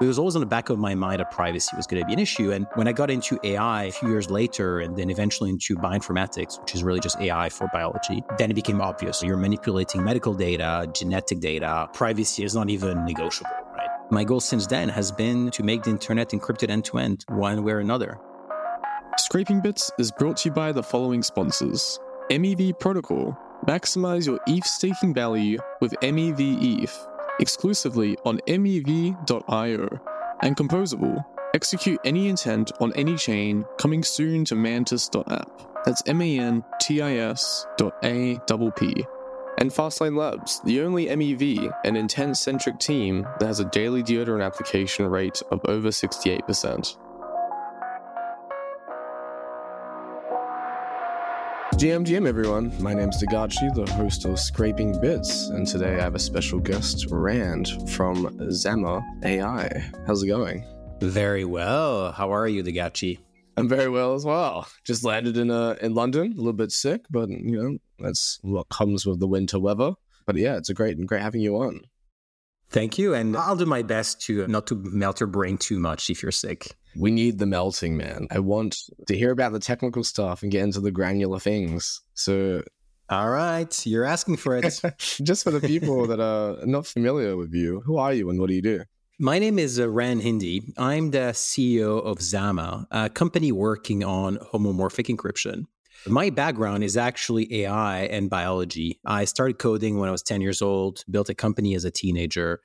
It was always on the back of my mind that privacy was going to be an issue. And when I got into AI a few years later, and then eventually into bioinformatics, which is really just AI for biology, then it became obvious. You're manipulating medical data, genetic data. Privacy is not even negotiable, right? My goal since then has been to make the internet encrypted end to end, one way or another. Scraping Bits is brought to you by the following sponsors MEV Protocol. Maximize your ETH staking value with MEV ETH exclusively on MEV.io. And Composable. Execute any intent on any chain coming soon to mantis.app. That's M A N T I S dot A P P. And Fastlane Labs, the only MEV and intent centric team that has a daily deodorant application rate of over 68%. GM GM everyone, my name's DeGatchi, the host of Scraping Bits, and today I have a special guest, Rand from Zama AI. How's it going? Very well. How are you, DeGatchi? I'm very well as well. Just landed in uh, in London, a little bit sick, but you know that's what comes with the winter weather. But yeah, it's a great great having you on. Thank you, and I'll do my best to not to melt your brain too much if you're sick. We need the melting, man. I want to hear about the technical stuff and get into the granular things. So, all right, you're asking for it. Just for the people that are not familiar with you, who are you and what do you do? My name is uh, Rand Hindi. I'm the CEO of Zama, a company working on homomorphic encryption. My background is actually AI and biology. I started coding when I was 10 years old, built a company as a teenager,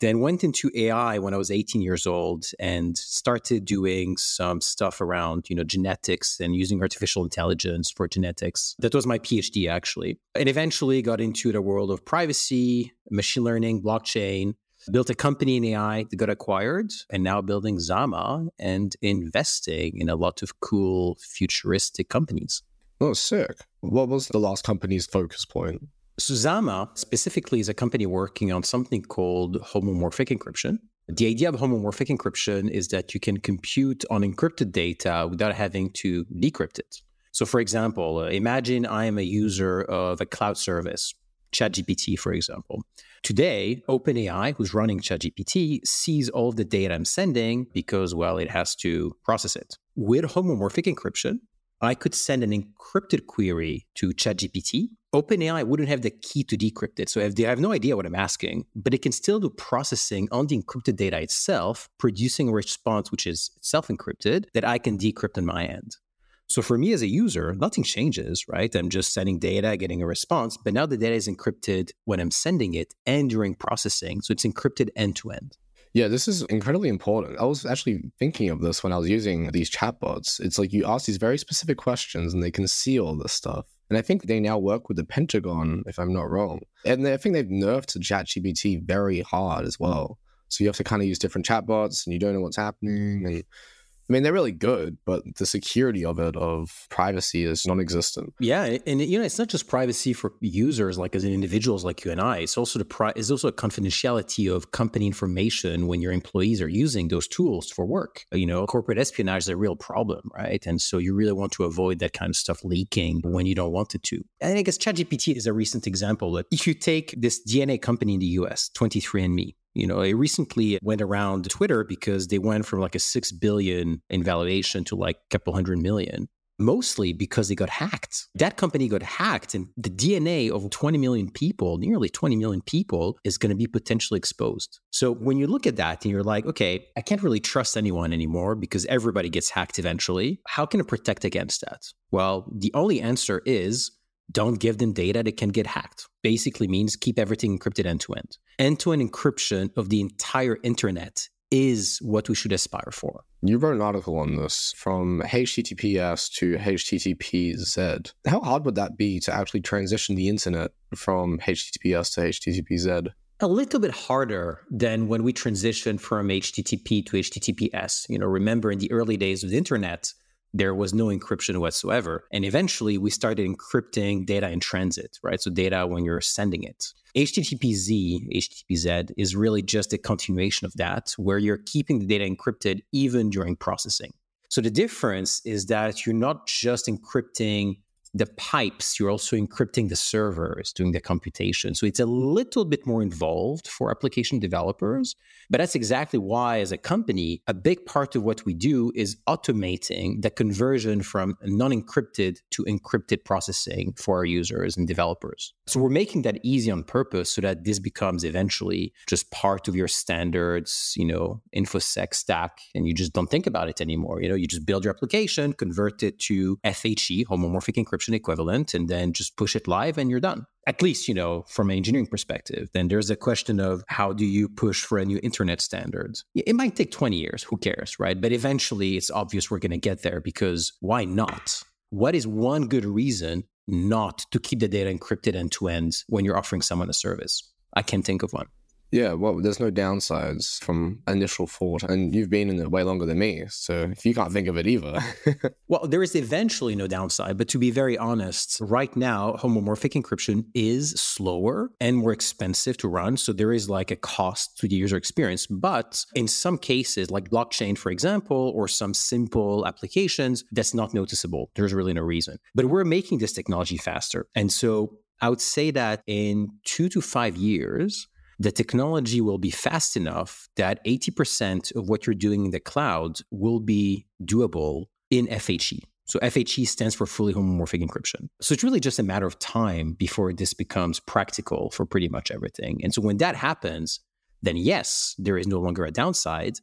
then went into AI when I was 18 years old and started doing some stuff around, you know, genetics and using artificial intelligence for genetics. That was my PhD actually. And eventually got into the world of privacy, machine learning, blockchain, built a company in AI that got acquired and now building Zama and investing in a lot of cool futuristic companies. Oh, sick. What was the last company's focus point? Zama specifically is a company working on something called homomorphic encryption. The idea of homomorphic encryption is that you can compute on encrypted data without having to decrypt it. So, for example, uh, imagine I am a user of a cloud service, ChatGPT, for example. Today, OpenAI, who's running ChatGPT, sees all the data I'm sending because, well, it has to process it. With homomorphic encryption, I could send an encrypted query to ChatGPT. OpenAI wouldn't have the key to decrypt it. So if they have no idea what I'm asking, but it can still do processing on the encrypted data itself, producing a response which is self encrypted that I can decrypt on my end. So for me as a user, nothing changes, right? I'm just sending data, getting a response, but now the data is encrypted when I'm sending it and during processing. So it's encrypted end to end. Yeah, this is incredibly important. I was actually thinking of this when I was using these chatbots. It's like you ask these very specific questions and they can see all this stuff. And I think they now work with the Pentagon, if I'm not wrong. And I think they've nerfed ChatGPT very hard as well. So you have to kind of use different chatbots and you don't know what's happening. And I mean, they're really good, but the security of it, of privacy, is non-existent. Yeah, and you know, it's not just privacy for users, like as individuals like you and I. It's also the pri- it's also a confidentiality of company information when your employees are using those tools for work. You know, corporate espionage is a real problem, right? And so you really want to avoid that kind of stuff leaking when you don't want it to. And I guess ChatGPT is a recent example. That if you take this DNA company in the US, 23andMe, you know, it recently went around Twitter because they went from like a six billion in valuation to like a couple hundred million, mostly because they got hacked. That company got hacked, and the DNA of 20 million people, nearly 20 million people, is going to be potentially exposed. So when you look at that and you're like, okay, I can't really trust anyone anymore because everybody gets hacked eventually. How can I protect against that? Well, the only answer is don't give them data that can get hacked. Basically means keep everything encrypted end to end. End to end encryption of the entire internet is what we should aspire for. You wrote an article on this from HTTPS to HTTPZ. How hard would that be to actually transition the internet from HTTPS to HTTPZ? a little bit harder than when we transitioned from HTTP to HTTPS. You know, remember in the early days of the internet, there was no encryption whatsoever. And eventually we started encrypting data in transit, right? So data when you're sending it. HTTPZ, HTTPZ is really just a continuation of that, where you're keeping the data encrypted even during processing. So the difference is that you're not just encrypting the pipes, you're also encrypting the servers doing the computation. So it's a little bit more involved for application developers. But that's exactly why, as a company, a big part of what we do is automating the conversion from non encrypted to encrypted processing for our users and developers. So we're making that easy on purpose so that this becomes eventually just part of your standards, you know, InfoSec stack, and you just don't think about it anymore. You know, you just build your application, convert it to FHE, homomorphic encryption equivalent, and then just push it live and you're done. At least you know from an engineering perspective then there's a question of how do you push for a new internet standards? It might take 20 years who cares right? But eventually it's obvious we're going to get there because why not? What is one good reason not to keep the data encrypted end to end when you're offering someone a service? I can't think of one yeah, well, there's no downsides from initial thought, and you've been in it way longer than me. So if you can't think of it either. well, there is eventually no downside, but to be very honest, right now, homomorphic encryption is slower and more expensive to run. So there is like a cost to the user experience. But in some cases, like blockchain, for example, or some simple applications, that's not noticeable. There's really no reason. But we're making this technology faster. And so I would say that in two to five years, the technology will be fast enough that 80% of what you're doing in the cloud will be doable in FHE. So FHE stands for fully homomorphic encryption. So it's really just a matter of time before this becomes practical for pretty much everything. And so when that happens, then yes, there is no longer a downside.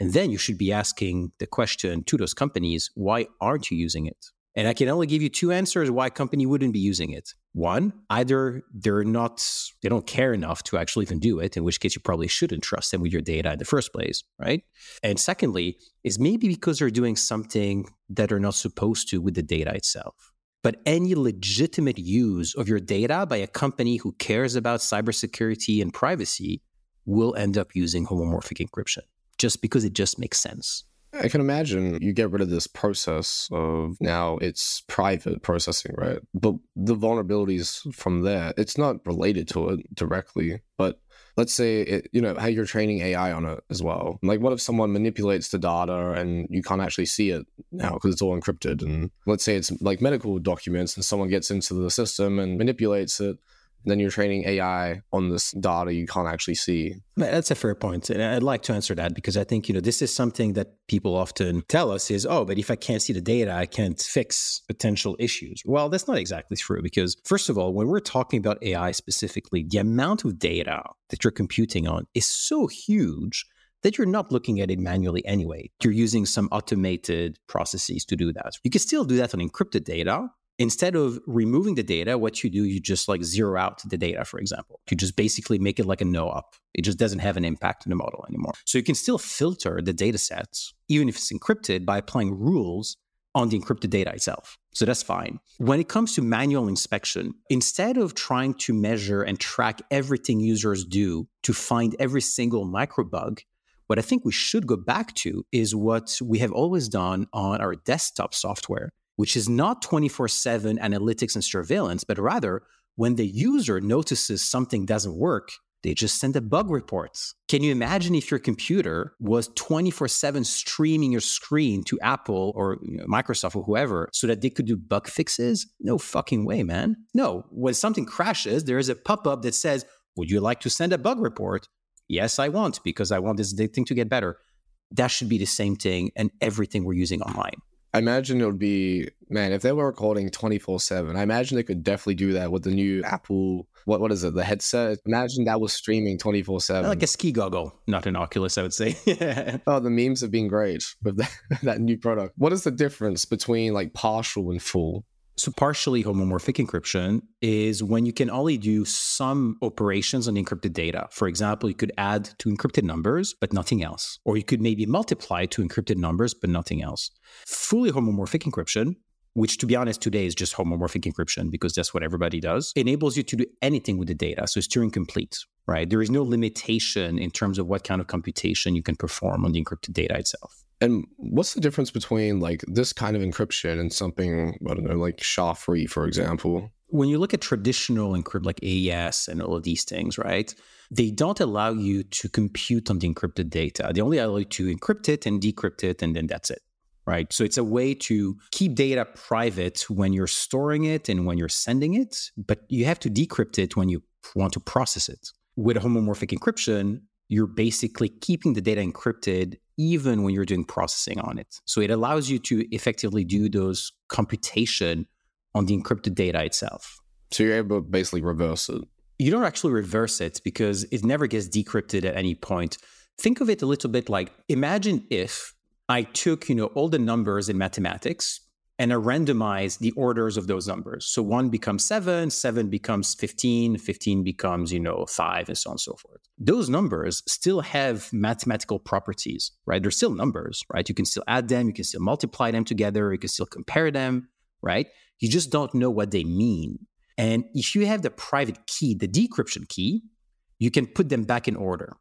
And then you should be asking the question to those companies, why aren't you using it? And I can only give you two answers why a company wouldn't be using it. One, either they're not, they don't care enough to actually even do it, in which case you probably shouldn't trust them with your data in the first place, right? And secondly, is maybe because they're doing something that they're not supposed to with the data itself. But any legitimate use of your data by a company who cares about cybersecurity and privacy will end up using homomorphic encryption just because it just makes sense. I can imagine you get rid of this process of now it's private processing, right? But the vulnerabilities from there, it's not related to it directly, but let's say it, you know how you're training AI on it as well. Like, what if someone manipulates the data and you can't actually see it now because it's all encrypted? And let's say it's like medical documents, and someone gets into the system and manipulates it then you're training AI on this data you can't actually see. That's a fair point. And I'd like to answer that because I think, you know, this is something that people often tell us is, oh, but if I can't see the data, I can't fix potential issues. Well, that's not exactly true because, first of all, when we're talking about AI specifically, the amount of data that you're computing on is so huge that you're not looking at it manually anyway. You're using some automated processes to do that. You can still do that on encrypted data, instead of removing the data, what you do, you just like zero out the data, for example. You just basically make it like a no op. It just doesn't have an impact in the model anymore. So you can still filter the data sets, even if it's encrypted, by applying rules on the encrypted data itself. So that's fine. When it comes to manual inspection, instead of trying to measure and track everything users do to find every single micro bug, what I think we should go back to is what we have always done on our desktop software, which is not 24 7 analytics and surveillance, but rather when the user notices something doesn't work, they just send a bug report. Can you imagine if your computer was 24 7 streaming your screen to Apple or you know, Microsoft or whoever so that they could do bug fixes? No fucking way, man. No. When something crashes, there is a pop up that says, Would you like to send a bug report? Yes, I want because I want this thing to get better. That should be the same thing and everything we're using online. I imagine it would be man if they were recording twenty four seven. I imagine they could definitely do that with the new Apple. What what is it? The headset. Imagine that was streaming twenty four seven. Like a ski goggle, not an Oculus. I would say. oh, the memes have been great with that, that new product. What is the difference between like partial and full? So, partially homomorphic encryption is when you can only do some operations on encrypted data. For example, you could add to encrypted numbers, but nothing else. Or you could maybe multiply to encrypted numbers, but nothing else. Fully homomorphic encryption, which to be honest, today is just homomorphic encryption because that's what everybody does, enables you to do anything with the data. So, it's Turing complete, right? There is no limitation in terms of what kind of computation you can perform on the encrypted data itself. And what's the difference between like this kind of encryption and something, I don't know, like SHA-3, for example? When you look at traditional encrypt like AES and all of these things, right? They don't allow you to compute on the encrypted data. They only allow you to encrypt it and decrypt it, and then that's it. right? So it's a way to keep data private when you're storing it and when you're sending it, but you have to decrypt it when you want to process it. With homomorphic encryption, you're basically keeping the data encrypted even when you're doing processing on it. So it allows you to effectively do those computation on the encrypted data itself. So you're able to basically reverse it. You don't actually reverse it because it never gets decrypted at any point. Think of it a little bit like imagine if I took, you know, all the numbers in mathematics and I randomize the orders of those numbers. So one becomes seven, seven becomes 15, 15 becomes, you know, five, and so on and so forth. Those numbers still have mathematical properties, right? They're still numbers, right? You can still add them, you can still multiply them together, you can still compare them, right? You just don't know what they mean. And if you have the private key, the decryption key, you can put them back in order.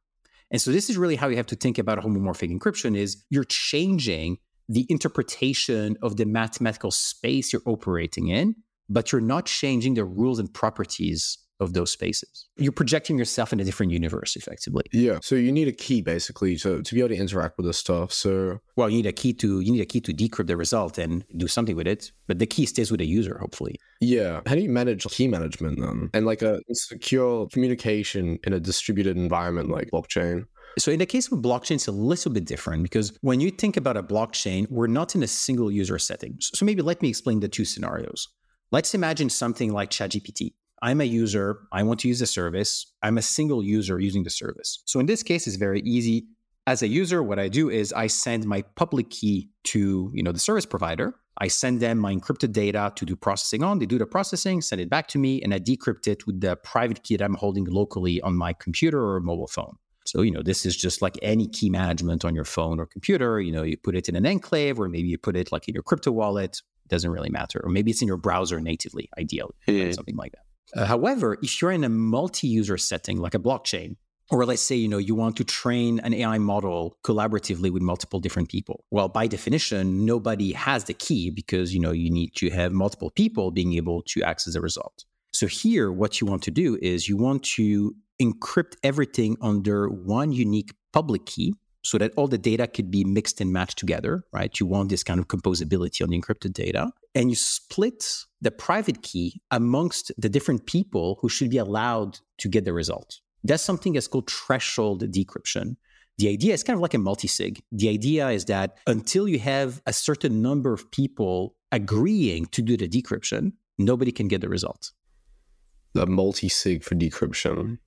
And so this is really how you have to think about homomorphic encryption is you're changing the interpretation of the mathematical space you're operating in, but you're not changing the rules and properties of those spaces. You're projecting yourself in a different universe effectively. Yeah. So you need a key basically to, to be able to interact with this stuff. So well, you need a key to you need a key to decrypt the result and do something with it, but the key stays with the user hopefully. Yeah. How do you manage key management then? And like a secure communication in a distributed environment like blockchain? So in the case of blockchain, it's a little bit different because when you think about a blockchain, we're not in a single user setting. So maybe let me explain the two scenarios. Let's imagine something like ChatGPT. I'm a user, I want to use the service. I'm a single user using the service. So in this case, it's very easy. As a user, what I do is I send my public key to, you know, the service provider. I send them my encrypted data to do processing on. They do the processing, send it back to me, and I decrypt it with the private key that I'm holding locally on my computer or mobile phone. So, you know, this is just like any key management on your phone or computer. You know, you put it in an enclave or maybe you put it like in your crypto wallet. It doesn't really matter. Or maybe it's in your browser natively, ideally, yeah. something like that. Uh, however, if you're in a multi-user setting like a blockchain, or let's say you know you want to train an ai model collaboratively with multiple different people well by definition nobody has the key because you know you need to have multiple people being able to access the result so here what you want to do is you want to encrypt everything under one unique public key so that all the data could be mixed and matched together, right? You want this kind of composability on the encrypted data. And you split the private key amongst the different people who should be allowed to get the result. That's something that's called threshold decryption. The idea is kind of like a multi-sig. The idea is that until you have a certain number of people agreeing to do the decryption, nobody can get the result. The multi-sig for decryption.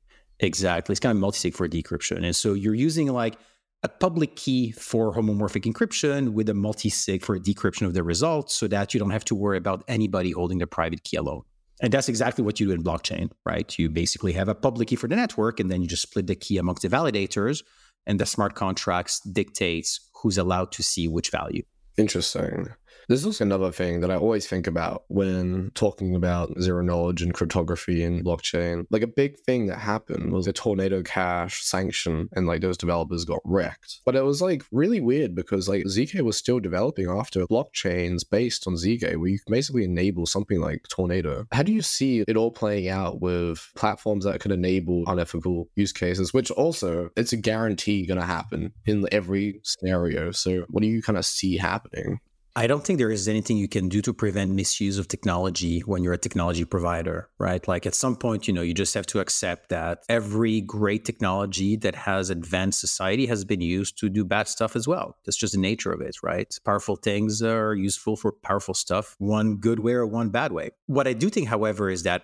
Exactly. It's kind of multi-sig for decryption. And so you're using like a public key for homomorphic encryption with a multi-sig for decryption of the results so that you don't have to worry about anybody holding the private key alone. And that's exactly what you do in blockchain, right? You basically have a public key for the network and then you just split the key amongst the validators and the smart contracts dictates who's allowed to see which value. Interesting. There's also another thing that I always think about when talking about zero knowledge and cryptography and blockchain. Like a big thing that happened was a tornado cash sanction and like those developers got wrecked. But it was like really weird because like ZK was still developing after blockchains based on ZK where you basically enable something like Tornado. How do you see it all playing out with platforms that could enable unethical use cases, which also it's a guarantee going to happen in every scenario. So what do you kind of see happening? I don't think there is anything you can do to prevent misuse of technology when you're a technology provider, right? Like at some point, you know, you just have to accept that every great technology that has advanced society has been used to do bad stuff as well. That's just the nature of it, right? Powerful things are useful for powerful stuff, one good way or one bad way. What I do think, however, is that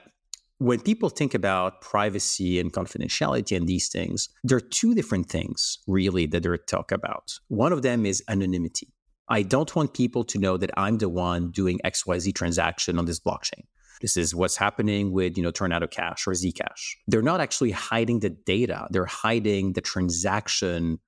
when people think about privacy and confidentiality and these things, there are two different things really that they're talk about. One of them is anonymity. I don't want people to know that I'm the one doing XYZ transaction on this blockchain. This is what's happening with, you know, Tornado Cash or Zcash. They're not actually hiding the data. They're hiding the transaction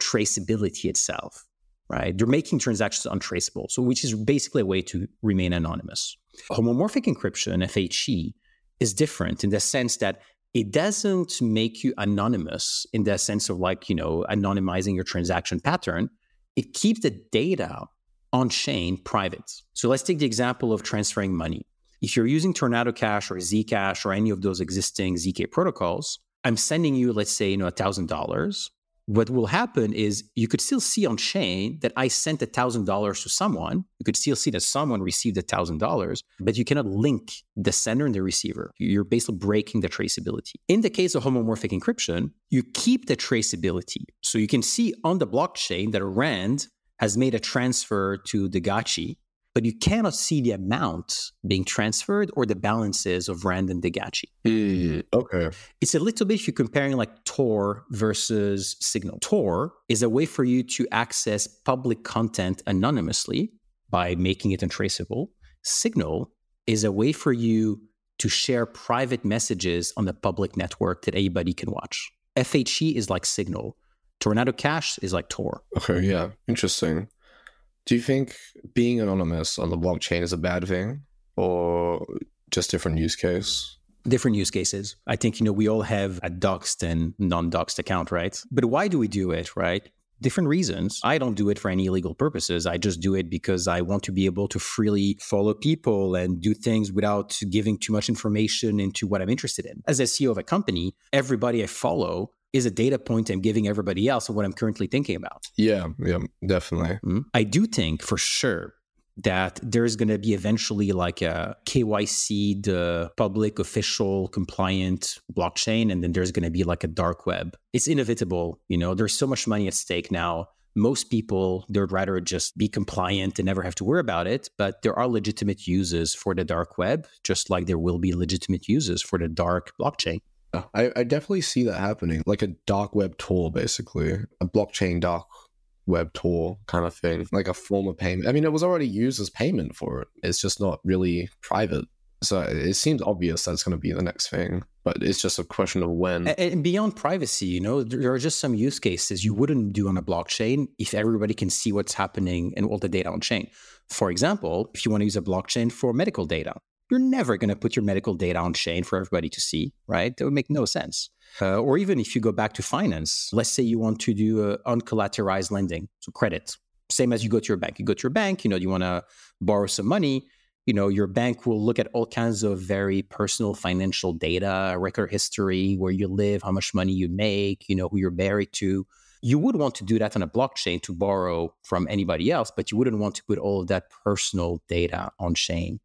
traceability itself, right? They're making transactions untraceable. So which is basically a way to remain anonymous. Homomorphic encryption, FHE, is different in the sense that it doesn't make you anonymous in the sense of like, you know, anonymizing your transaction pattern it keeps the data on chain private. So let's take the example of transferring money. If you're using Tornado Cash or Zcash or any of those existing ZK protocols, I'm sending you, let's say, you know, $1,000. What will happen is you could still see on chain that I sent a thousand dollars to someone. You could still see that someone received a thousand dollars, but you cannot link the sender and the receiver. You're basically breaking the traceability. In the case of homomorphic encryption, you keep the traceability. So you can see on the blockchain that Rand has made a transfer to DeGatchi but you cannot see the amount being transferred or the balances of Rand and DeGatchi. Mm, okay. It's a little bit if you're comparing like Tor versus Signal. Tor is a way for you to access public content anonymously by making it untraceable. Signal is a way for you to share private messages on the public network that anybody can watch. FHE is like Signal. Tornado Cash is like Tor. Okay, yeah, interesting. Do you think being anonymous on the blockchain is a bad thing or just different use case? Different use cases. I think, you know, we all have a doxed and non doxed account, right? But why do we do it, right? different reasons. I don't do it for any illegal purposes. I just do it because I want to be able to freely follow people and do things without giving too much information into what I'm interested in. As a CEO of a company, everybody I follow is a data point I'm giving everybody else of what I'm currently thinking about. Yeah, yeah, definitely. Mm-hmm. I do think for sure that there's going to be eventually like a KYC, the public official compliant blockchain, and then there's going to be like a dark web. It's inevitable. You know, there's so much money at stake now. Most people, they'd rather just be compliant and never have to worry about it. But there are legitimate uses for the dark web, just like there will be legitimate uses for the dark blockchain. Oh, I, I definitely see that happening, like a dark web tool, basically, a blockchain dark web tool kind of thing, like a form of payment. I mean, it was already used as payment for it. It's just not really private. So it seems obvious that's going to be the next thing, but it's just a question of when. And beyond privacy, you know, there are just some use cases you wouldn't do on a blockchain if everybody can see what's happening and all the data on chain. For example, if you want to use a blockchain for medical data, you're never going to put your medical data on chain for everybody to see, right? That would make no sense. Uh, or even if you go back to finance, let's say you want to do uh, uncollateralized lending, so credit, same as you go to your bank. You go to your bank, you know, you want to borrow some money. You know, your bank will look at all kinds of very personal financial data, record history, where you live, how much money you make, you know, who you're married to. You would want to do that on a blockchain to borrow from anybody else, but you wouldn't want to put all of that personal data on chain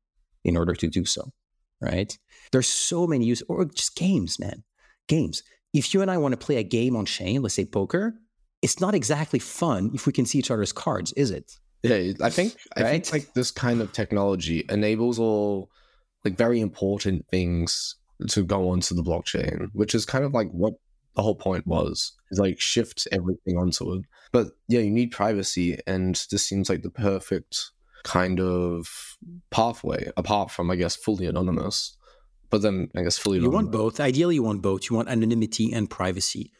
in order to do so, right? There's so many use or just games, man. Games. If you and I want to play a game on chain, let's say poker, it's not exactly fun if we can see each other's cards, is it? Yeah, I think I right? think like this kind of technology enables all like very important things to go onto the blockchain, which is kind of like what the whole point was. Is like shift everything onto it. But yeah, you need privacy and this seems like the perfect kind of pathway apart from I guess fully anonymous. But then I guess fully You want both. Ideally you want both. You want anonymity and privacy.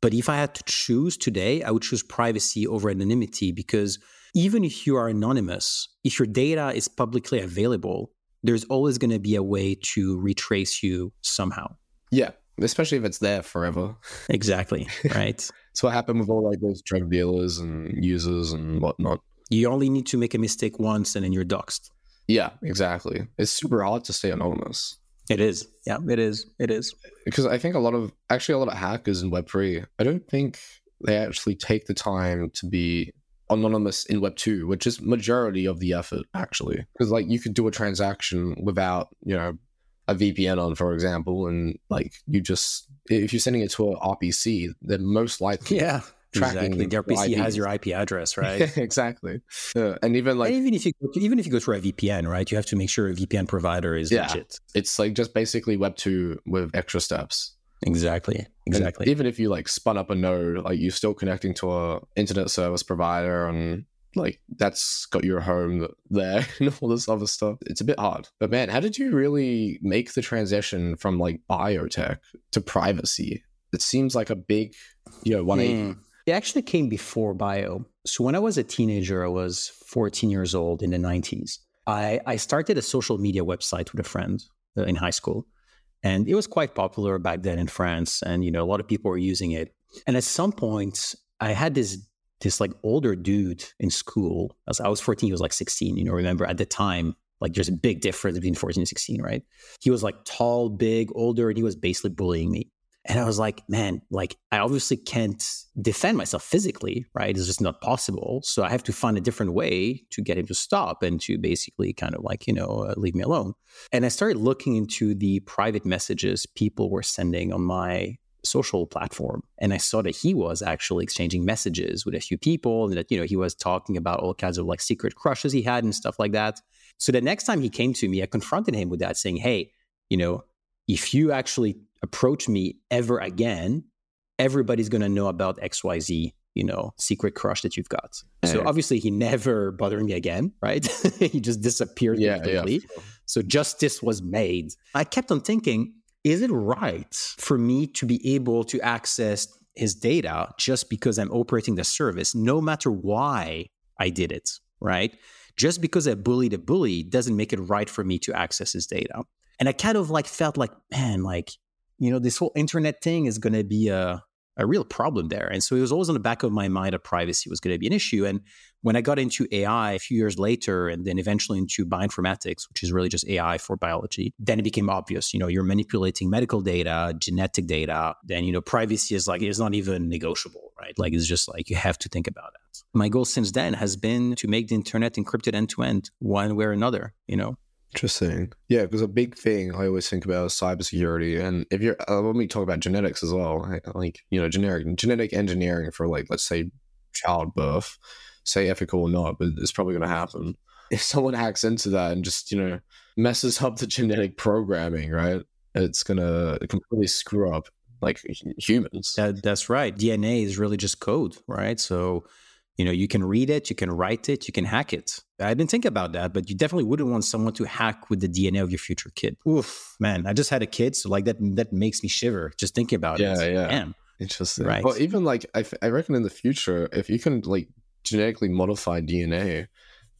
But if I had to choose today, I would choose privacy over anonymity because even if you are anonymous, if your data is publicly available, there's always going to be a way to retrace you somehow. Yeah, especially if it's there forever. Exactly. Right. so what happened with all like those drug dealers and users and whatnot? You only need to make a mistake once and then you're doxxed. Yeah, exactly. It's super hard to stay anonymous. It is. Yeah, it is. It is. Because I think a lot of actually a lot of hackers in Web3, I don't think they actually take the time to be anonymous in Web 2, which is majority of the effort actually. Because like you could do a transaction without, you know, a VPN on, for example, and like you just if you're sending it to a RPC, then most likely yeah tracking exactly. the RPC has your IP address, right? exactly. Uh, and even like and even if you to, even if you go through a VPN, right, you have to make sure a VPN provider is yeah, legit. It's like just basically Web two with extra steps. Exactly. Exactly. And even if you like spun up a node, like you're still connecting to a internet service provider and like that's got your home there and all this other stuff. It's a bit hard. But man, how did you really make the transition from like biotech to privacy? It seems like a big, you know, 180. Mm. It actually came before bio. So when I was a teenager, I was 14 years old in the 90s. I, I started a social media website with a friend uh, in high school. And it was quite popular back then in France. And, you know, a lot of people were using it. And at some point, I had this this like older dude in school. As I was 14, he was like 16. You know, remember at the time, like there's a big difference between 14 and 16, right? He was like tall, big, older, and he was basically bullying me. And I was like, man, like I obviously can't defend myself physically, right? It's just not possible. So I have to find a different way to get him to stop and to basically kind of like, you know, uh, leave me alone. And I started looking into the private messages people were sending on my social platform and i saw that he was actually exchanging messages with a few people and that you know he was talking about all kinds of like secret crushes he had and stuff like that so the next time he came to me i confronted him with that saying hey you know if you actually approach me ever again, everybody's going to know about XYZ, you know, secret crush that you've got. So obviously he never bothered me again, right? he just disappeared yeah, completely. Yeah. So justice was made. I kept on thinking, is it right for me to be able to access his data just because I'm operating the service, no matter why I did it, right? Just because I bullied a bully doesn't make it right for me to access his data. And I kind of like felt like, man, like you know, this whole internet thing is going to be a, a real problem there. And so it was always on the back of my mind that privacy was going to be an issue. And when I got into AI a few years later, and then eventually into bioinformatics, which is really just AI for biology, then it became obvious. You know, you're manipulating medical data, genetic data. Then you know, privacy is like it's not even negotiable, right? Like it's just like you have to think about that. My goal since then has been to make the internet encrypted end to end, one way or another. You know. Interesting. Yeah, because a big thing I always think about is cybersecurity, and if you're uh, when we talk about genetics as well, like you know, generic genetic engineering for like let's say childbirth, say ethical or not, but it's probably going to happen. If someone hacks into that and just you know messes up the genetic programming, right? It's gonna completely screw up like humans. That, that's right. DNA is really just code, right? So you know, you can read it, you can write it, you can hack it. I didn't think about that, but you definitely wouldn't want someone to hack with the DNA of your future kid. Oof, man, I just had a kid, so like that that makes me shiver just thinking about yeah, it. Yeah, yeah. Interesting. Right. Well, even like I, I reckon in the future, if you can like genetically modify DNA,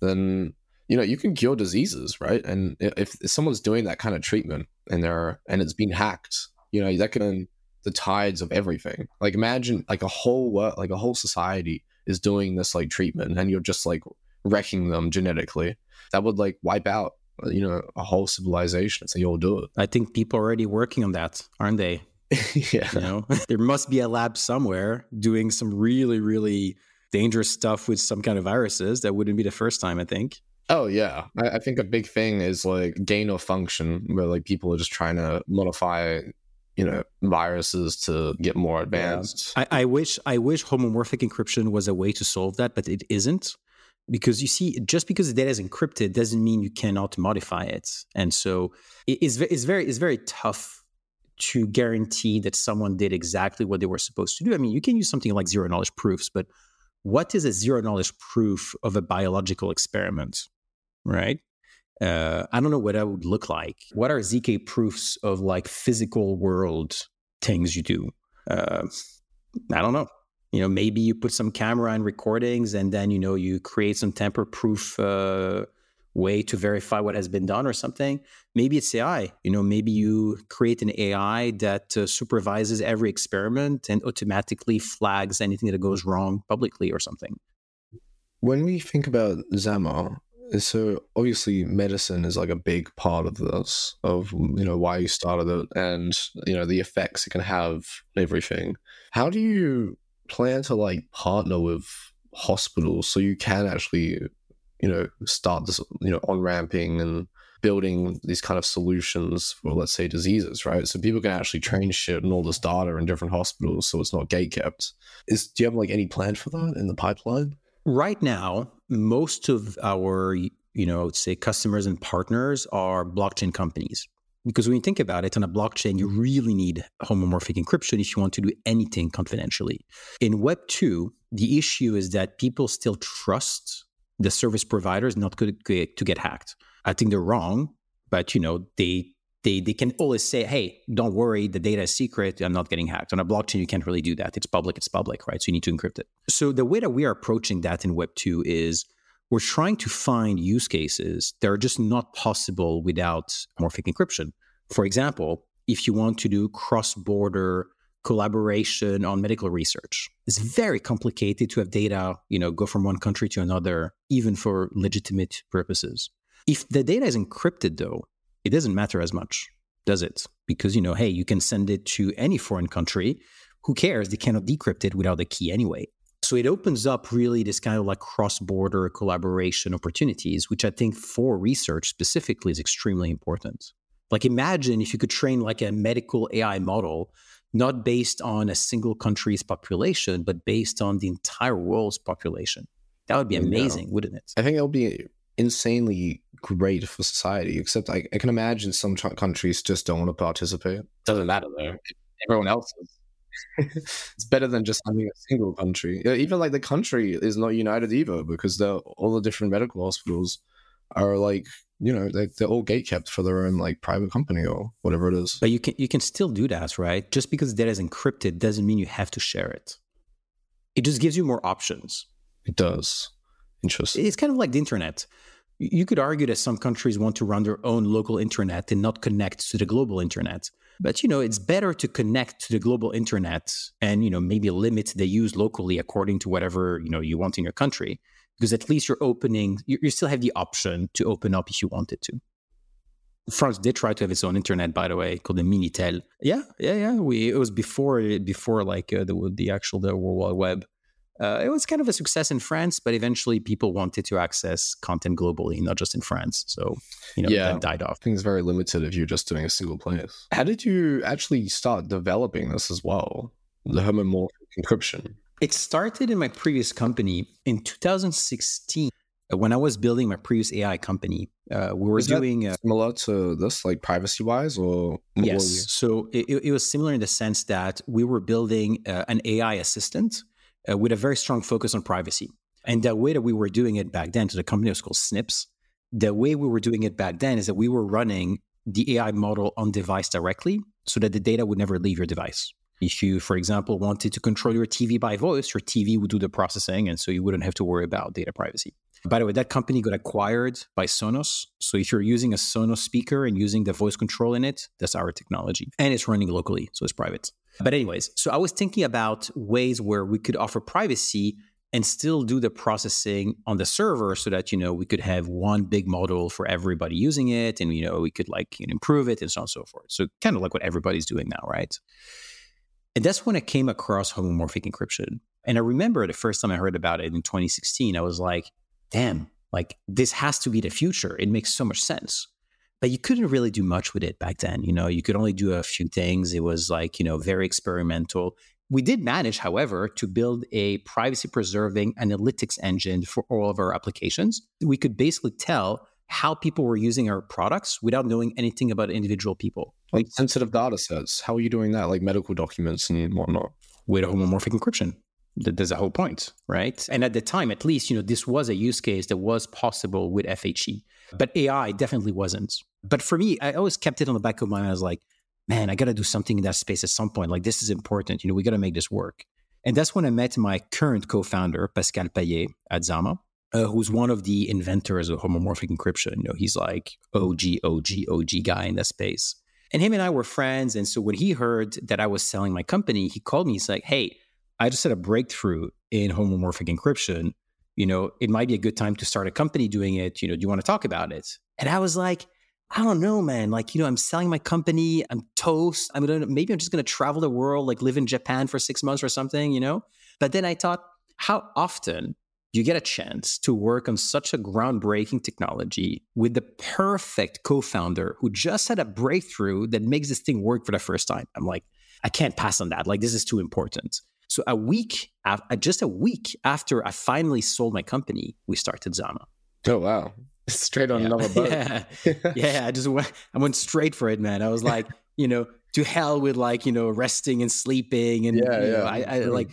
then you know you can cure diseases, right? And if, if someone's doing that kind of treatment and they're and it's been hacked, you know that can the tides of everything. Like imagine like a whole world, like a whole society is doing this like treatment and you're just like wrecking them genetically that would like wipe out you know a whole civilization so you'll do it. I think people are already working on that aren't they? Yeah. You know? There must be a lab somewhere doing some really really dangerous stuff with some kind of viruses that wouldn't be the first time i think. Oh yeah, I, I, think a big thing is like gain of function, where like people are just trying to modify you know viruses to get more advanced. Yeah. I, I, wish I wish homomorphic encryption was a way to solve that, but it isn't. Because you see, just because the data is encrypted doesn't mean you cannot modify it, and so it's, it's very it's very tough to guarantee that someone did exactly what they were supposed to do. I mean, you can use something like zero knowledge proofs, but what is a zero knowledge proof of a biological experiment, right? Uh, I don't know what that would look like. What are ZK proofs of like physical world things you do? Uh, I don't know. You know, maybe you put some camera and recordings, and then you know you create some tamper-proof uh, way to verify what has been done or something. Maybe it's AI. You know, maybe you create an AI that uh, supervises every experiment and automatically flags anything that goes wrong publicly or something. When we think about Zama, so obviously medicine is like a big part of this of you know why you started it and you know the effects it can have everything. How do you plan to like partner with hospitals so you can actually you know start this you know on ramping and building these kind of solutions for let's say diseases right? So people can actually train shit and all this data in different hospitals so it's not gate kept. Is do you have like any plan for that in the pipeline right now most of our you know I'd say customers and partners are blockchain companies. Because when you think about it on a blockchain you really need homomorphic encryption if you want to do anything confidentially. In web 2 the issue is that people still trust the service providers not to get hacked. I think they're wrong but you know they they they can always say, "Hey, don't worry, the data is secret. I'm not getting hacked." On a blockchain, you can't really do that. It's public. It's public, right? So you need to encrypt it. So the way that we are approaching that in Web two is we're trying to find use cases that are just not possible without morphic encryption. For example, if you want to do cross-border collaboration on medical research, it's very complicated to have data, you know, go from one country to another, even for legitimate purposes. If the data is encrypted, though, it doesn't matter as much does it? Because, you know, hey, you can send it to any foreign country. Who cares? They cannot decrypt it without the key anyway. So it opens up really this kind of like cross border collaboration opportunities, which I think for research specifically is extremely important. Like imagine if you could train like a medical AI model, not based on a single country's population, but based on the entire world's population. That would be amazing, yeah. wouldn't it? I think it would be insanely great for society, except I, I can imagine some countries just don't want to participate. Doesn't matter though. Everyone else is. it's better than just having a single country. Even like the country is not united either because all the different medical hospitals are like you know they, they're all gate kept for their own like private company or whatever it is. But you can you can still do that, right? Just because data is encrypted doesn't mean you have to share it. It just gives you more options. It does. Interesting. It's kind of like the internet. You could argue that some countries want to run their own local internet and not connect to the global internet. But you know, it's better to connect to the global internet and you know maybe limit the use locally according to whatever you know you want in your country, because at least you're opening. You, you still have the option to open up if you wanted to. France did try to have its own internet, by the way, called the Minitel. Yeah, yeah, yeah. We it was before before like uh, the the actual the World Wide Web. Uh, it was kind of a success in France, but eventually people wanted to access content globally, not just in France. So, you know, yeah, that died off. Things very limited if you're just doing a single place. How did you actually start developing this as well? The homomorphic encryption. It started in my previous company in 2016 uh, when I was building my previous AI company. Uh, we were Is doing uh, similar to this, like privacy wise, or yes. So it, it, was similar in the sense that we were building uh, an AI assistant uh, with a very strong focus on privacy. And the way that we were doing it back then, so the company was called Snips. The way we were doing it back then is that we were running the AI model on device directly so that the data would never leave your device. If you, for example, wanted to control your TV by voice, your TV would do the processing, and so you wouldn't have to worry about data privacy. By the way, that company got acquired by Sonos. So if you're using a Sonos speaker and using the voice control in it, that's our technology. And it's running locally, so it's private. But, anyways, so I was thinking about ways where we could offer privacy and still do the processing on the server so that you know we could have one big model for everybody using it and you know we could like you know, improve it and so on and so forth. So kind of like what everybody's doing now right? And that's when i came across homomorphic encryption. And i remember the first time i heard about it in 2016 i was like damn like this has to be the future. It makes so much sense but you couldn't really do much with it back then. You know, you could only do a few things. It was like, you know, very experimental. We did manage, however, to build a privacy preserving analytics engine for all of our applications. We could basically tell how people were using our products without knowing anything about individual people. Like sensitive data sets. How are you doing that? Like medical documents and whatnot? With homomorphic encryption. There's a whole point, right? And at the time, at least, you know, this was a use case that was possible with FHE, but AI definitely wasn't. But for me, I always kept it on the back of my mind. I was like, man, I got to do something in that space at some point. Like, this is important. You know, we got to make this work. And that's when I met my current co founder, Pascal Paillier at Zama, uh, who's one of the inventors of homomorphic encryption. You know, he's like OG, OG, OG guy in that space. And him and I were friends. And so when he heard that I was selling my company, he called me. He's like, hey, I just had a breakthrough in homomorphic encryption. You know, it might be a good time to start a company doing it. You know, do you want to talk about it? And I was like, I don't know, man. Like, you know, I'm selling my company. I'm toast. I'm gonna maybe I'm just gonna travel the world, like live in Japan for six months or something, you know. But then I thought, how often you get a chance to work on such a groundbreaking technology with the perfect co-founder who just had a breakthrough that makes this thing work for the first time? I'm like, I can't pass on that. Like, this is too important. So a week, uh, just a week after I finally sold my company, we started Zama. Oh wow! straight on yeah. another boat. yeah. yeah, I just went, I went straight for it, man. I was like, you know, to hell with like, you know, resting and sleeping and yeah, yeah. Know, I, I like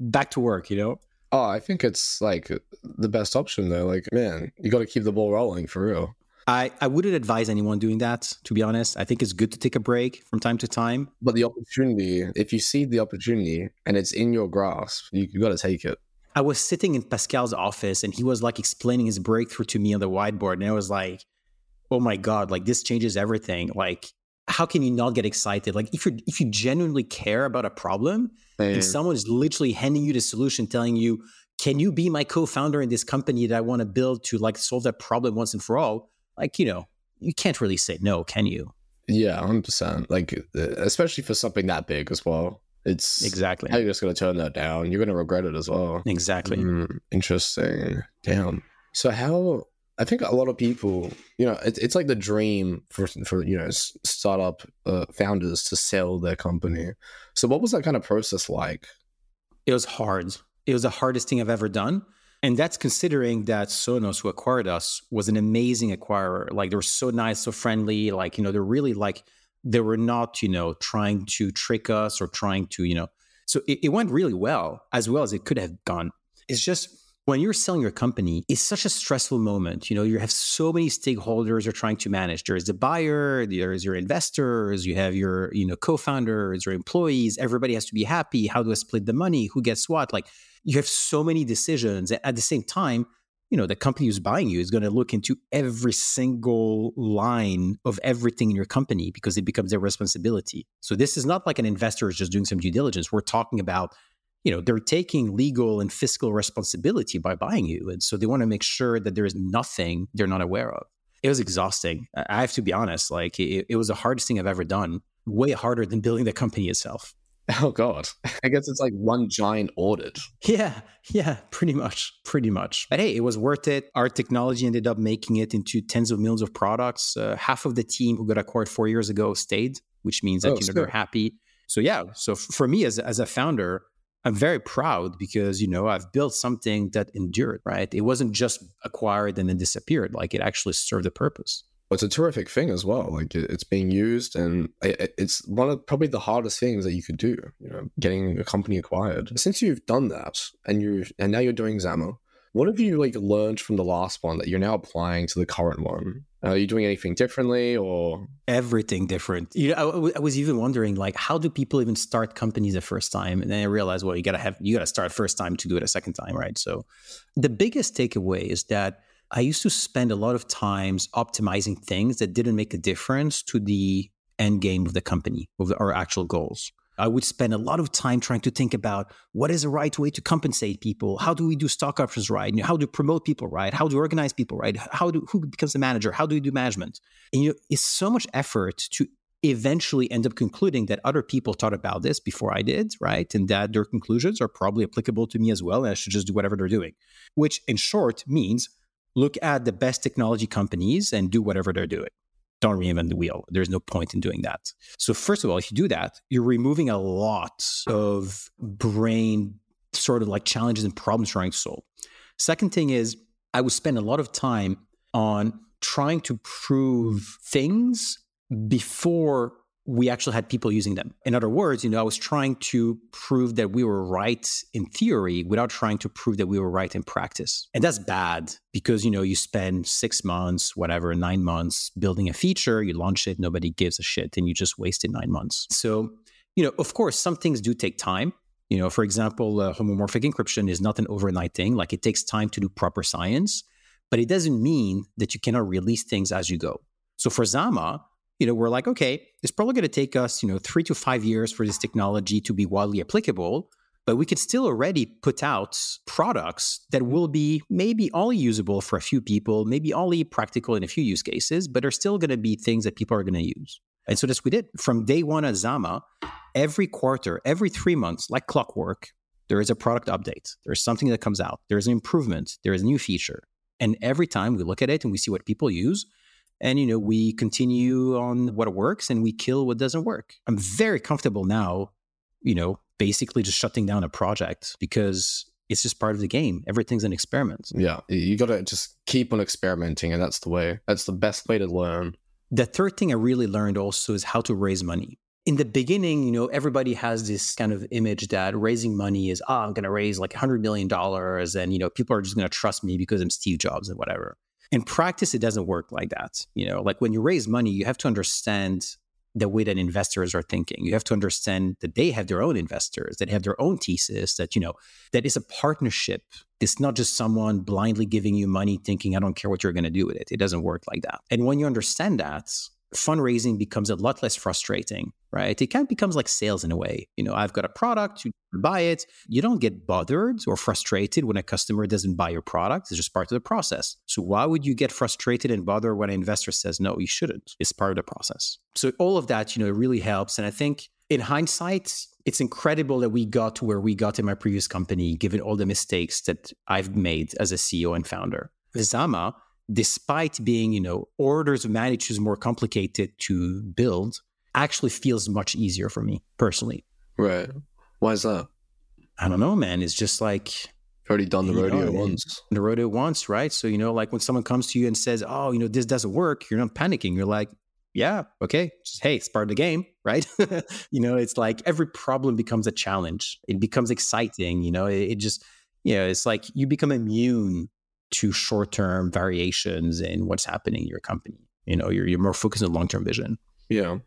back to work, you know. Oh, I think it's like the best option though. Like, man, you got to keep the ball rolling for real. I, I wouldn't advise anyone doing that, to be honest. I think it's good to take a break from time to time. But the opportunity, if you see the opportunity and it's in your grasp, you, you got to take it. I was sitting in Pascal's office and he was like explaining his breakthrough to me on the whiteboard. And I was like, oh my God, like this changes everything. Like, how can you not get excited? Like if you if you genuinely care about a problem Man. and someone is literally handing you the solution, telling you, can you be my co-founder in this company that I want to build to like solve that problem once and for all? Like, you know, you can't really say no, can you? Yeah, hundred percent. Like especially for something that big as well. It's exactly how you're just gonna turn that down. You're gonna regret it as well. Exactly. Mm, interesting. Damn. So how? I think a lot of people, you know, it, it's like the dream for for you know startup uh, founders to sell their company. So what was that kind of process like? It was hard. It was the hardest thing I've ever done. And that's considering that Sonos, who acquired us, was an amazing acquirer. Like they were so nice, so friendly. Like, you know, they're really like, they were not, you know, trying to trick us or trying to, you know, so it, it went really well, as well as it could have gone. It's just when you're selling your company, it's such a stressful moment. You know, you have so many stakeholders you're trying to manage. There's the buyer, there's your investors, you have your, you know, co-founders, your employees. Everybody has to be happy. How do I split the money? Who gets what? Like you have so many decisions. At the same time, you know, the company who's buying you is going to look into every single line of everything in your company because it becomes their responsibility. So this is not like an investor is just doing some due diligence. We're talking about, you know, they're taking legal and fiscal responsibility by buying you. And so they want to make sure that there is nothing they're not aware of. It was exhausting. I have to be honest. Like it, it was the hardest thing I've ever done, way harder than building the company itself. Oh God. I guess it's like one giant audit. Yeah, yeah, pretty much. Pretty much. But hey, it was worth it. Our technology ended up making it into tens of millions of products. Uh, half of the team who got acquired four years ago stayed, which means that oh, you know they're happy. So yeah, so f- for me as as a founder, I'm very proud because you know I've built something that endured, right? It wasn't just acquired and then disappeared. Like it actually served a purpose it's a terrific thing as well. Like it's being used, and it's one of probably the hardest things that you could do. You know, getting a company acquired. Since you've done that, and you and now you're doing Zama, what have you like learned from the last one that you're now applying to the current one? Uh, are you doing anything differently, or everything different? You know, I, I was even wondering like, how do people even start companies the first time? And then I realized, well, you gotta have you gotta start first time to do it a second time, right? So, the biggest takeaway is that I used to spend a lot of times optimizing things that didn't make a difference to the end game of the company, of our actual goals. I would spend a lot of time trying to think about what is the right way to compensate people. How do we do stock options right? How do we promote people right? How do we organize people right? How do who becomes the manager? How do we do management? And you know, it's so much effort to eventually end up concluding that other people thought about this before I did, right? And that their conclusions are probably applicable to me as well. And I should just do whatever they're doing. Which in short means look at the best technology companies and do whatever they're doing. Don't reinvent the wheel. There's no point in doing that. So, first of all, if you do that, you're removing a lot of brain sort of like challenges and problems trying to solve. Second thing is, I would spend a lot of time on trying to prove things before we actually had people using them. In other words, you know, I was trying to prove that we were right in theory without trying to prove that we were right in practice. And that's bad because, you know, you spend six months, whatever, nine months building a feature, you launch it, nobody gives a shit, and you just wasted nine months. So, you know, of course, some things do take time. You know, for example, uh, homomorphic encryption is not an overnight thing. Like it takes time to do proper science, but it doesn't mean that you cannot release things as you go. So for Zama, you know, we're like, okay, it's probably going to take us, you know, three to five years for this technology to be widely applicable, but we could still already put out products that will be maybe only usable for a few people, maybe only practical in a few use cases, but are still going to be things that people are going to use. And so that's we did. From day one at Zama, every quarter, every three months, like clockwork, there is a product update. There's something that comes out. There's an improvement. There is a new feature. And every time we look at it and we see what people use, and you know we continue on what works and we kill what doesn't work. I'm very comfortable now you know basically just shutting down a project because it's just part of the game. Everything's an experiment. Yeah you got to just keep on experimenting and that's the way that's the best way to learn. The third thing i really learned also is how to raise money. In the beginning, you know, everybody has this kind of image that raising money is, oh, I'm going to raise like $100 million and, you know, people are just going to trust me because I'm Steve Jobs and whatever in practice, it doesn't work like that. You know, like when you raise money, you have to understand the way that investors are thinking. You have to understand that they have their own investors, that have their own thesis, that, you know, that is a partnership. It's not just someone blindly giving you money thinking, I don't care what you're going to do with it. It doesn't work like that. And when you understand that, fundraising becomes a lot less frustrating, right? It kind of becomes like sales in a way. You know, I've got a product, you buy it. You don't get bothered or frustrated when a customer doesn't buy your product. It's just part of the process. So why would you get frustrated and bother when an investor says, no, you shouldn't? It's part of the process. So all of that, you know, it really helps. And I think in hindsight, it's incredible that we got to where we got in my previous company, given all the mistakes that I've made as a CEO and founder. Zama, despite being, you know, orders of magnitude more complicated to build, actually feels much easier for me personally. Right. Why is that? I don't know, man. It's just like already done the rodeo know, once. The rodeo once, right? So, you know, like when someone comes to you and says, Oh, you know, this doesn't work, you're not panicking. You're like, Yeah, okay. Just hey, it's part of the game, right? you know, it's like every problem becomes a challenge. It becomes exciting, you know, it, it just, you know, it's like you become immune to short-term variations in what's happening in your company. You know, you're you're more focused on long-term vision. Yeah.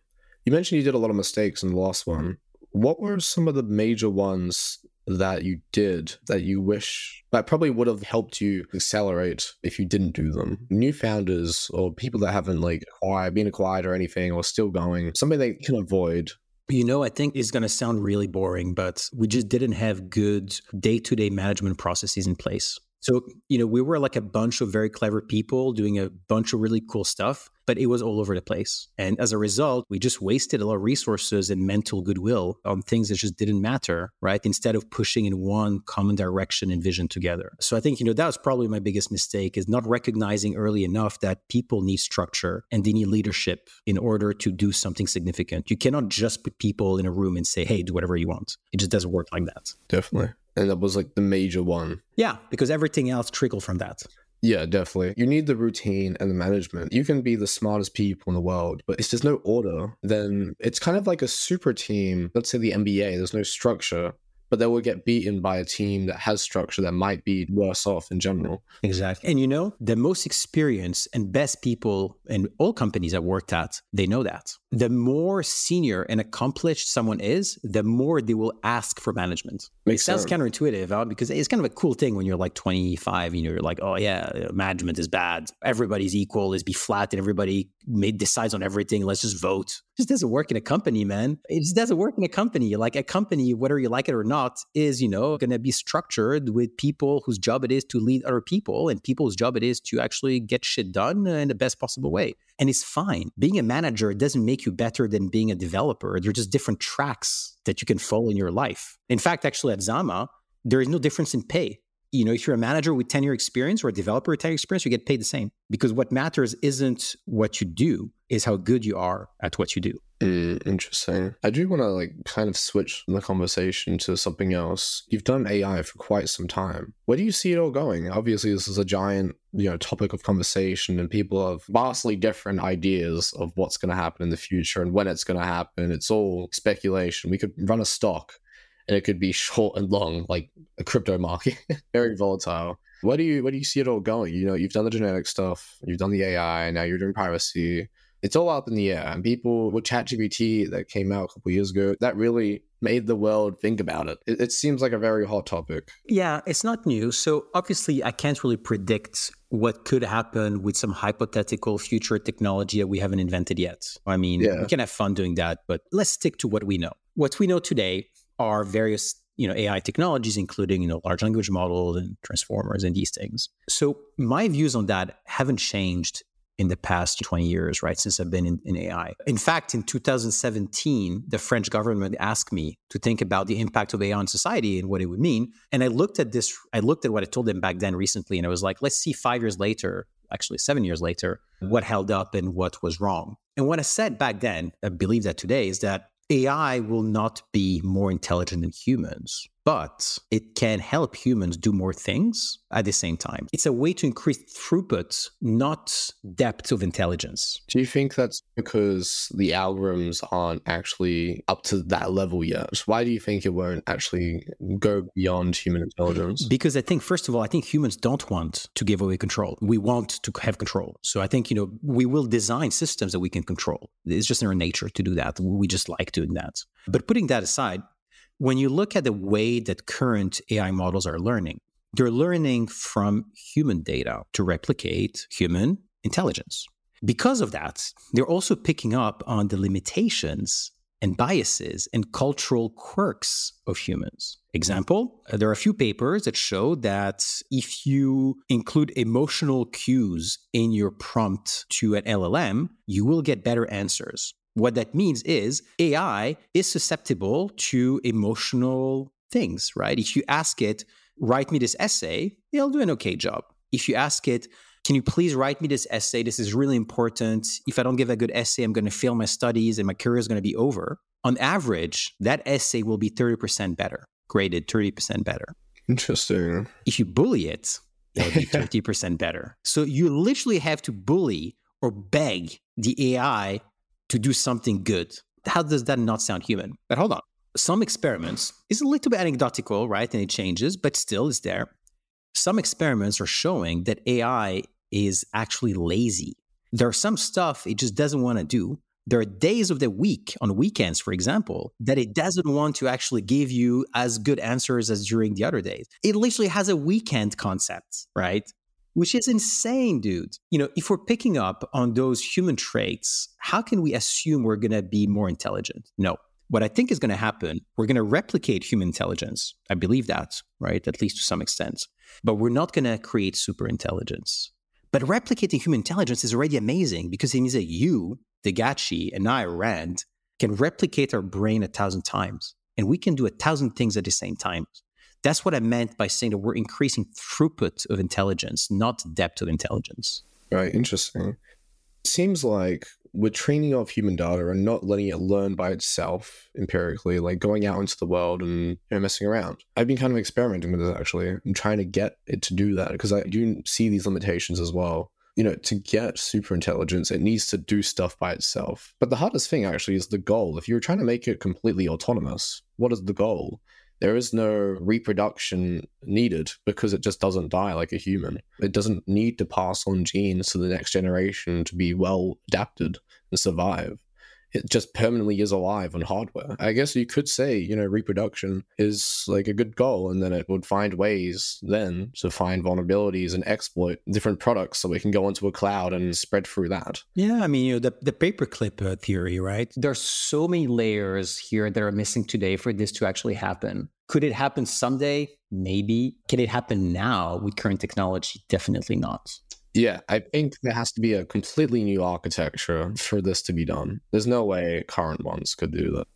You mentioned you did a lot of mistakes in the last one. What were some of the major ones that you did that you wish that probably would have helped you accelerate if you didn't do them? New founders or people that haven't like acquired, been acquired or anything or still going, something they can avoid you know, I think it's going to sound really boring, but we just didn't have good day to day management processes in place. So, you know, we were like a bunch of very clever people doing a bunch of really cool stuff, but it was all over the place. And as a result, we just wasted a lot of resources and mental goodwill on things that just didn't matter, right? Instead of pushing in one common direction and vision together. So I think, you know, that was probably my biggest mistake is not recognizing early enough that people need structure and they need leadership in order to do something significant. You cannot just put people in a room and say, hey, do whatever you want. It just doesn't work like that. Definitely and that was like the major one. Yeah, because everything else trickled from that. Yeah, definitely. You need the routine and the management. You can be the smartest people in the world, but if there's no order, then it's kind of like a super team. Let's say the NBA, there's no structure but they will get beaten by a team that has structure that might be worse off in general. Exactly. And you know, the most experienced and best people in all companies I've worked at, they know that. The more senior and accomplished someone is, the more they will ask for management. Makes it sounds sense. counterintuitive huh? because it's kind of a cool thing when you're like 25, you know, you're like, oh yeah, uh, management is bad. Everybody's equal, is be flat and everybody decides on everything. Let's just vote. It just doesn't work in a company, man. It just doesn't work in a company. Like a company, whether you like it or not, is, you know, going to be structured with people whose job it is to lead other people and people's job it is to actually get shit done in the best possible way. And it's fine. Being a manager doesn't make you better than being a developer. They're just different tracks that you can follow in your life. In fact, actually at Zama, there is no difference in pay you know, if you're a manager with 10 year experience or a developer with 10 year experience, you get paid the same because what matters isn't what you do, is how good you are at what you do. Mm, interesting. I do want to like kind of switch the conversation to something else. You've done AI for quite some time. Where do you see it all going? Obviously, this is a giant, you know, topic of conversation, and people have vastly different ideas of what's going to happen in the future and when it's going to happen. It's all speculation. We could run a stock and it could be short and long, like a crypto market, very volatile. What do you what do you see it all going? You know, you've done the genetic stuff, you've done the AI, now you're doing privacy. It's all up in the air. And people with ChatGPT that came out a couple years ago, that really made the world think about it. it. It seems like a very hot topic. Yeah, it's not new. So obviously, I can't really predict what could happen with some hypothetical future technology that we haven't invented yet. I mean, yeah. we can have fun doing that, but let's stick to what we know. What we know today are various you know AI technologies, including you know large language models and transformers and these things. So my views on that haven't changed in the past 20 years, right? Since I've been in, in, AI. In fact, in 2017, the French government asked me to think about the impact of AI on society and what it would mean. And I looked at this, I looked at what I told them back then recently, and I was like, let's see five years later, actually seven years later, what held up and what was wrong. And what I said back then, I believe that today, is that AI will not be more intelligent than humans but it can help humans do more things at the same time. It's a way to increase throughput, not depth of intelligence. Do you think that's because the algorithms aren't actually up to that level yet? Why do you think it won't actually go beyond human intelligence? Because I think, first of all, I think humans don't want to give away control. We want to have control. So I think, you know, we will design systems that we can control. It's just in our nature to do that. We just like doing that. But putting that aside, when you look at the way that current AI models are learning, they're learning from human data to replicate human intelligence. Because of that, they're also picking up on the limitations and biases and cultural quirks of humans. Example, there are a few papers that show that if you include emotional cues in your prompt to an LLM, you will get better answers. What that means is AI is susceptible to emotional things, right? If you ask it, write me this essay, it'll do an okay job. If you ask it, can you please write me this essay? This is really important. If I don't give a good essay, I'm going to fail my studies and my career is going to be over. On average, that essay will be 30% better, graded 30% better. Interesting. If you bully it, it'll be 30% better. So you literally have to bully or beg the AI to do something good. How does that not sound human? But hold on. Some experiments is a little bit anecdotal, right? And it changes, but still is there. Some experiments are showing that AI is actually lazy. There are some stuff it just doesn't want to do. There are days of the week, on weekends, for example, that it doesn't want to actually give you as good answers as during the other days. It literally has a weekend concept, right? Which is insane, dude. You know, if we're picking up on those human traits, how can we assume we're going to be more intelligent? No. What I think is going to happen, we're going to replicate human intelligence. I believe that, right? At least to some extent. But we're not going to create super intelligence. But replicating human intelligence is already amazing because it means that you, DeGatchi, and I, Rand, can replicate our brain a thousand times. And we can do a thousand things at the same time. That's what I meant by saying that we're increasing throughput of intelligence, not depth of intelligence. Right, interesting. Seems like we're training off human data and not letting it learn by itself empirically, like going out into the world and you know, messing around. I've been kind of experimenting with this actually. I'm trying to get it to do that because I do see these limitations as well. You know, to get super intelligence, it needs to do stuff by itself. But the hardest thing actually is the goal. If you're trying to make it completely autonomous, what is the goal? There is no reproduction needed because it just doesn't die like a human. It doesn't need to pass on genes to the next generation to be well adapted and survive it just permanently is alive on hardware. I guess you could say, you know, reproduction is like a good goal, and then it would find ways then to find vulnerabilities and exploit different products so we can go into a cloud and spread through that. Yeah, I mean, you know, the, the paperclip uh, theory, right? There's so many layers here that are missing today for this to actually happen. Could it happen someday? Maybe. Can it happen now with current technology? Definitely not. Yeah, I think there has to be a completely new architecture for this to be done. There's no way current ones could do that.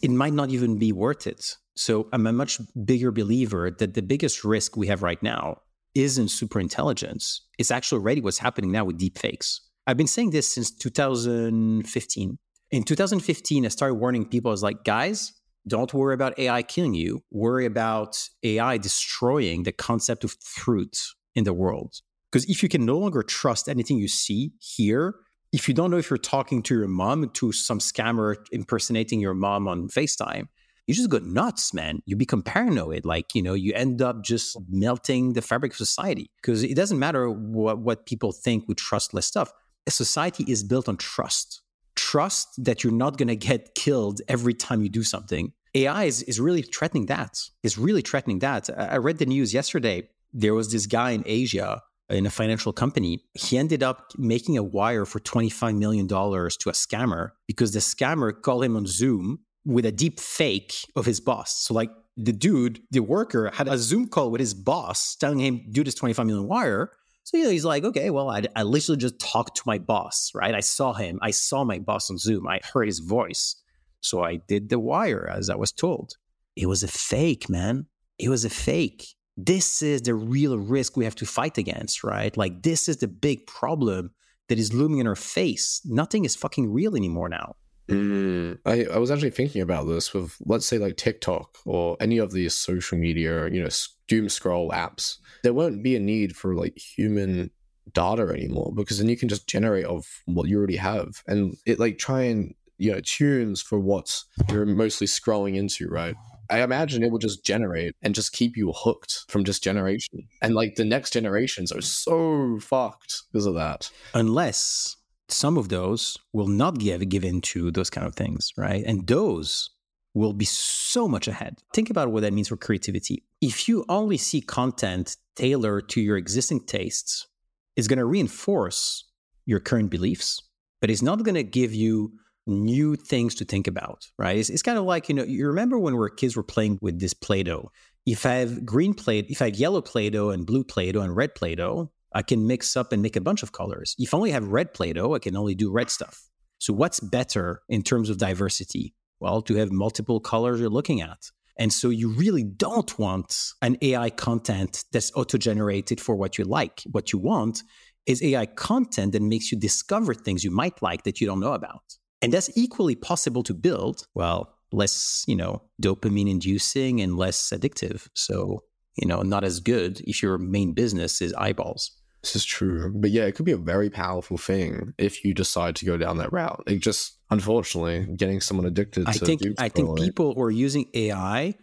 It might not even be worth it. So I'm a much bigger believer that the biggest risk we have right now isn't super intelligence. It's actually already what's happening now with deepfakes. I've been saying this since 2015. In 2015, I started warning people. I was like, guys, don't worry about AI killing you. Worry about AI destroying the concept of truth in the world. Because if you can no longer trust anything you see, hear, if you don't know if you're talking to your mom, to some scammer impersonating your mom on FaceTime, you just go nuts, man. You become paranoid. Like, you know, you end up just melting the fabric of society. Because it doesn't matter what, what people think with trustless stuff. A society is built on trust. Trust that you're not going to get killed every time you do something. AI is, is really threatening that. It's really threatening that. I read the news yesterday. There was this guy in Asia in a financial company, he ended up making a wire for $25 million to a scammer because the scammer called him on Zoom with a deep fake of his boss. So, like, the dude, the worker, had a Zoom call with his boss telling him, do this 25 million wire. So, you know, he's like, okay, well, I, I literally just talked to my boss, right? I saw him. I saw my boss on Zoom. I heard his voice. So I did the wire as I was told. It was a fake, man. It was a fake this is the real risk we have to fight against, right? Like, this is the big problem that is looming in our face. Nothing is fucking real anymore now. Mm, I, I was actually thinking about this with, let's say, like TikTok or any of these social media, you know, doom scroll apps. There won't be a need for like human data anymore because then you can just generate of what you already have and it like try and you know tunes for what you're mostly scrolling into right I imagine it will just generate and just keep you hooked from just generation. And like the next generations are so fucked because of that. Unless some of those will not give give in to those kind of things, right? And those will be so much ahead. Think about what that means for creativity. If you only see content tailored to your existing tastes, it's going to reinforce your current beliefs, but it's not going to give you new things to think about, right? It's, it's kind of like, you know, you remember when we were kids were playing with this Play Doh. If I have green Play, if I have yellow Play Doh and blue Play Doh and red Play Doh, I can mix up and make a bunch of colors. If I only have red Play Doh, I can only do red stuff. So, what's better in terms of diversity? Well, to have multiple colors you're looking at. And so you really don't want an AI content that's auto generated for what you like. What you want is AI content that makes you discover things you might like that you don't know about. And that's equally possible to build, well, less, you know, dopamine inducing and less addictive. So, you know, not as good if your main business is eyeballs. This is true. But yeah, it could be a very powerful thing if you decide to go down that route. It just unfortunately getting someone addicted I think I think people who are using AI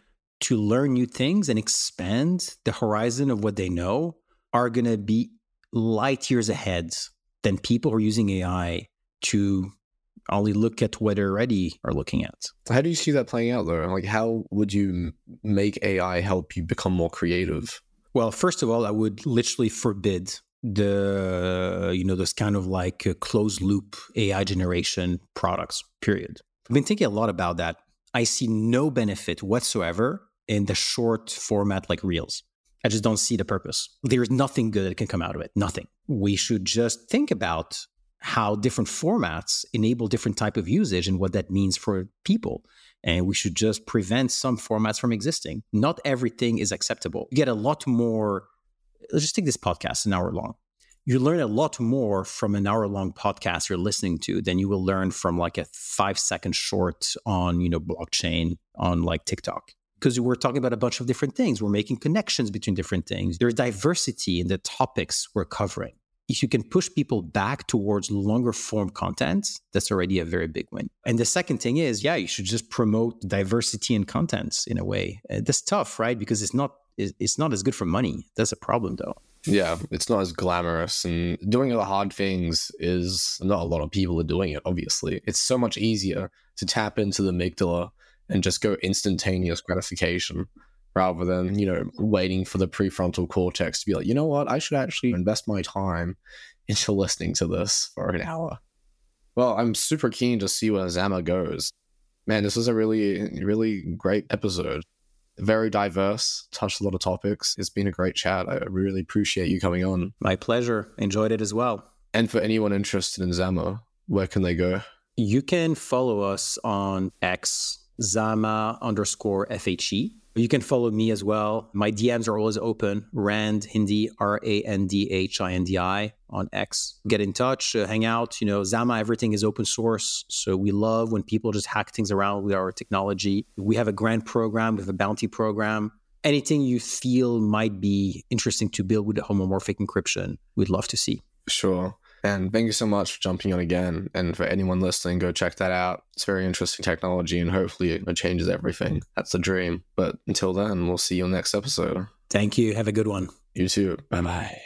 to learn new things and expand the horizon of what they know are gonna be light years ahead than people who are using AI to only look at what already are looking at. How do you see that playing out though? Like how would you make AI help you become more creative? Well, first of all, I would literally forbid the you know those kind of like uh, closed loop AI generation products. Period. I've been thinking a lot about that. I see no benefit whatsoever in the short format like Reels. I just don't see the purpose. There's nothing good that can come out of it. Nothing. We should just think about how different formats enable different type of usage and what that means for people and we should just prevent some formats from existing not everything is acceptable you get a lot more let's just take this podcast an hour long. You learn a lot more from an hour long podcast you're listening to than you will learn from like a five second short on, you know, blockchain on like TikTok. Because we're talking about a bunch of different things. We're making connections between different things. There's diversity in the topics we're covering. If you can push people back towards longer form content, that's already a very big win. And the second thing is, yeah, you should just promote diversity in contents in a way. Uh, that's tough, right? Because it's not it's not as good for money. That's a problem, though. Yeah, it's not as glamorous, and doing the hard things is not a lot of people are doing it. Obviously, it's so much easier to tap into the amygdala and just go instantaneous gratification rather than you know waiting for the prefrontal cortex to be like, you know what, I should actually invest my time into listening to this for an hour. Well, I'm super keen to see where Zama goes. Man, this was a really, really great episode very diverse, touched a lot of topics. It's been a great chat. I really appreciate you coming on. My pleasure. Enjoyed it as well. And for anyone interested in Zama, where can they go? You can follow us on X, Zama underscore FHE. You can follow me as well. My DMs are always open. Rand Hindi, R A N D H I N D I on X. Get in touch, uh, hang out. You know, Zama, everything is open source. So we love when people just hack things around with our technology. We have a grant program, we have a bounty program. Anything you feel might be interesting to build with homomorphic encryption, we'd love to see. Sure. And thank you so much for jumping on again. And for anyone listening, go check that out. It's very interesting technology and hopefully it changes everything. That's the dream. But until then, we'll see you on the next episode. Thank you. Have a good one. You too. Bye bye.